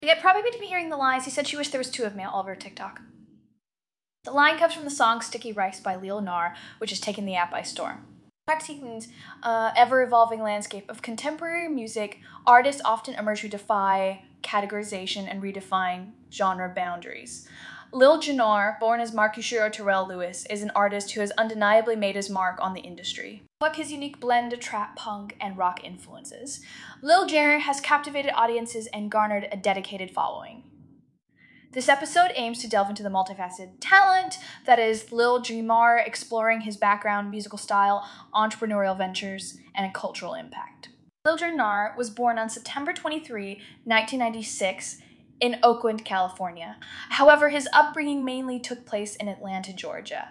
Yeah, probably to be hearing the lines. He said she wished there was two of me all over TikTok. The line comes from the song Sticky Rice by Lil Gnar, which has taken the app by storm. Practicing's uh, ever evolving landscape of contemporary music, artists often emerge who defy categorization and redefine genre boundaries. Lil Jannar, born as Marcushiro Terrell Lewis, is an artist who has undeniably made his mark on the industry. Like his unique blend of trap, punk, and rock influences, Lil Jannar has captivated audiences and garnered a dedicated following. This episode aims to delve into the multifaceted talent that is Lil Jamar, exploring his background, musical style, entrepreneurial ventures, and cultural impact. Lil Jannar was born on September 23, 1996, in Oakland, California. However, his upbringing mainly took place in Atlanta, Georgia.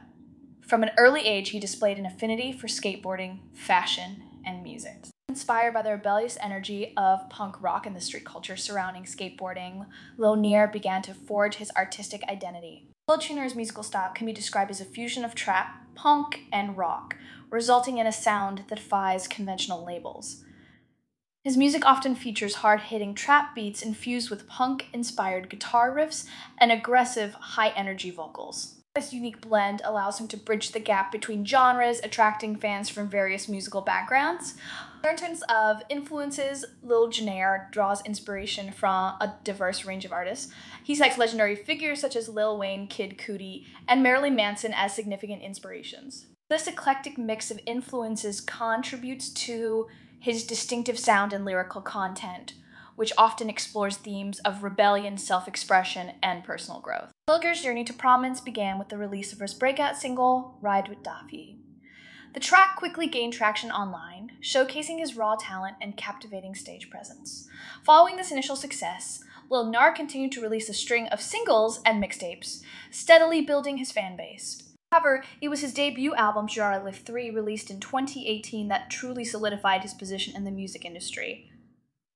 From an early age, he displayed an affinity for skateboarding, fashion, and music. Inspired by the rebellious energy of punk rock and the street culture surrounding skateboarding, Lil Gnar began to forge his artistic identity. Lil Tuner's musical style can be described as a fusion of trap, punk, and rock, resulting in a sound that defies conventional labels. His music often features hard hitting trap beats infused with punk inspired guitar riffs and aggressive, high energy vocals. This unique blend allows him to bridge the gap between genres, attracting fans from various musical backgrounds. In terms of influences, Lil Jannar draws inspiration from a diverse range of artists. He cites legendary figures such as Lil Wayne, Kid Cudi, and Marilyn Manson as significant inspirations. This eclectic mix of influences contributes to his distinctive sound and lyrical content, which often explores themes of rebellion, self expression, and personal growth. Pilger's journey to prominence began with the release of his breakout single, Ride with Daffy. The track quickly gained traction online, showcasing his raw talent and captivating stage presence. Following this initial success, Lil Gnar continued to release a string of singles and mixtapes, steadily building his fan base. However, it was his debut album, Genre Live 3, released in 2018, that truly solidified his position in the music industry.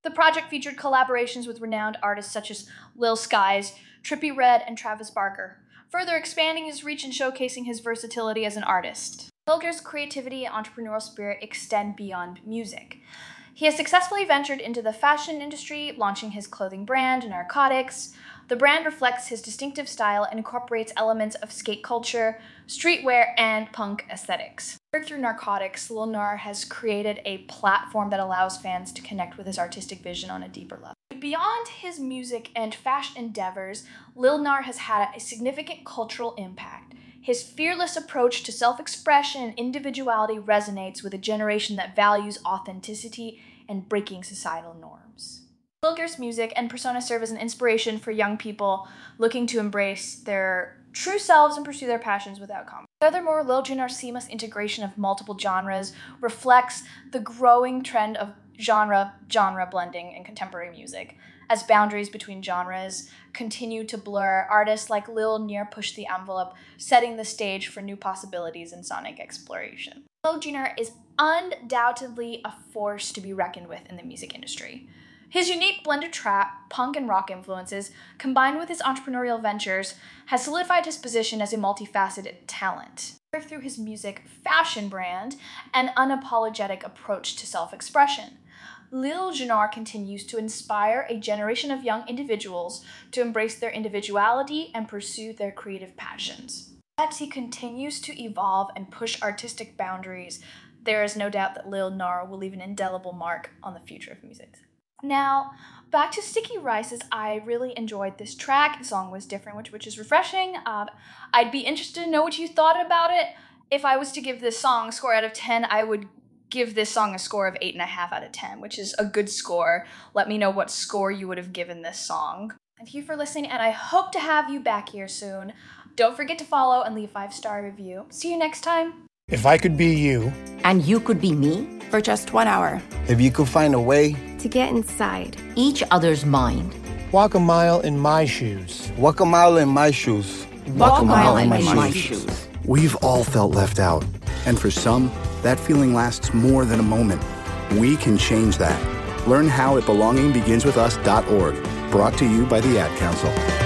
The project featured collaborations with renowned artists such as Lil Skies, Trippie Redd, and Travis Barker, further expanding his reach and showcasing his versatility as an artist. Pilger's creativity and entrepreneurial spirit extend beyond music. He has successfully ventured into the fashion industry, launching his clothing brand, Narcotics. The brand reflects his distinctive style and incorporates elements of skate culture, streetwear, and punk aesthetics. Through Narcotics, Lil Gnar has created a platform that allows fans to connect with his artistic vision on a deeper level. Beyond his music and fashion endeavors, Lil Gnar has had a significant cultural impact. His fearless approach to self expression and individuality resonates with a generation that values authenticity and breaking societal norms. Pilger's music and persona serve as an inspiration for young people looking to embrace their true selves and pursue their passions without compromise. Furthermore, Lil seamless integration of multiple genres reflects the growing trend of genre genre blending in contemporary music. As boundaries between genres continue to blur, artists like Lil Gnar push the envelope, setting the stage for new possibilities in sonic exploration. Lil Junar is undoubtedly a force to be reckoned with in the music industry. His unique blend of trap, punk, and rock influences, combined with his entrepreneurial ventures, has solidified his position as a multifaceted talent. Through his music, fashion brand, and unapologetic approach to self expression, Lil Junar continues to inspire a generation of young individuals to embrace their individuality and pursue their creative passions. As he continues to evolve and push artistic boundaries, there is no doubt that Lil Gnar will leave an indelible mark on the future of music. Now, back to Sticky Rices, I really enjoyed this track. The song was different, which, which is refreshing. Uh, I'd be interested to know what you thought about it. If I was to give this song a score out of 10, I would give this song a score of 8.5 out of 10, which is a good score. Let me know what score you would have given this song. Thank you for listening, and I hope to have you back here soon. Don't forget to follow and leave a five star review. See you next time. If I could be you, and you could be me for just one hour, if you could find a way to get inside each other's mind, walk a mile in my shoes, walk a mile in my shoes, walk, walk a mile, mile in, my, my shoes. shoes. We've all felt left out, and for some, that feeling lasts more than a moment. We can change that. Learn how at belongingbeginswithus.org. Brought to you by the Ad Council.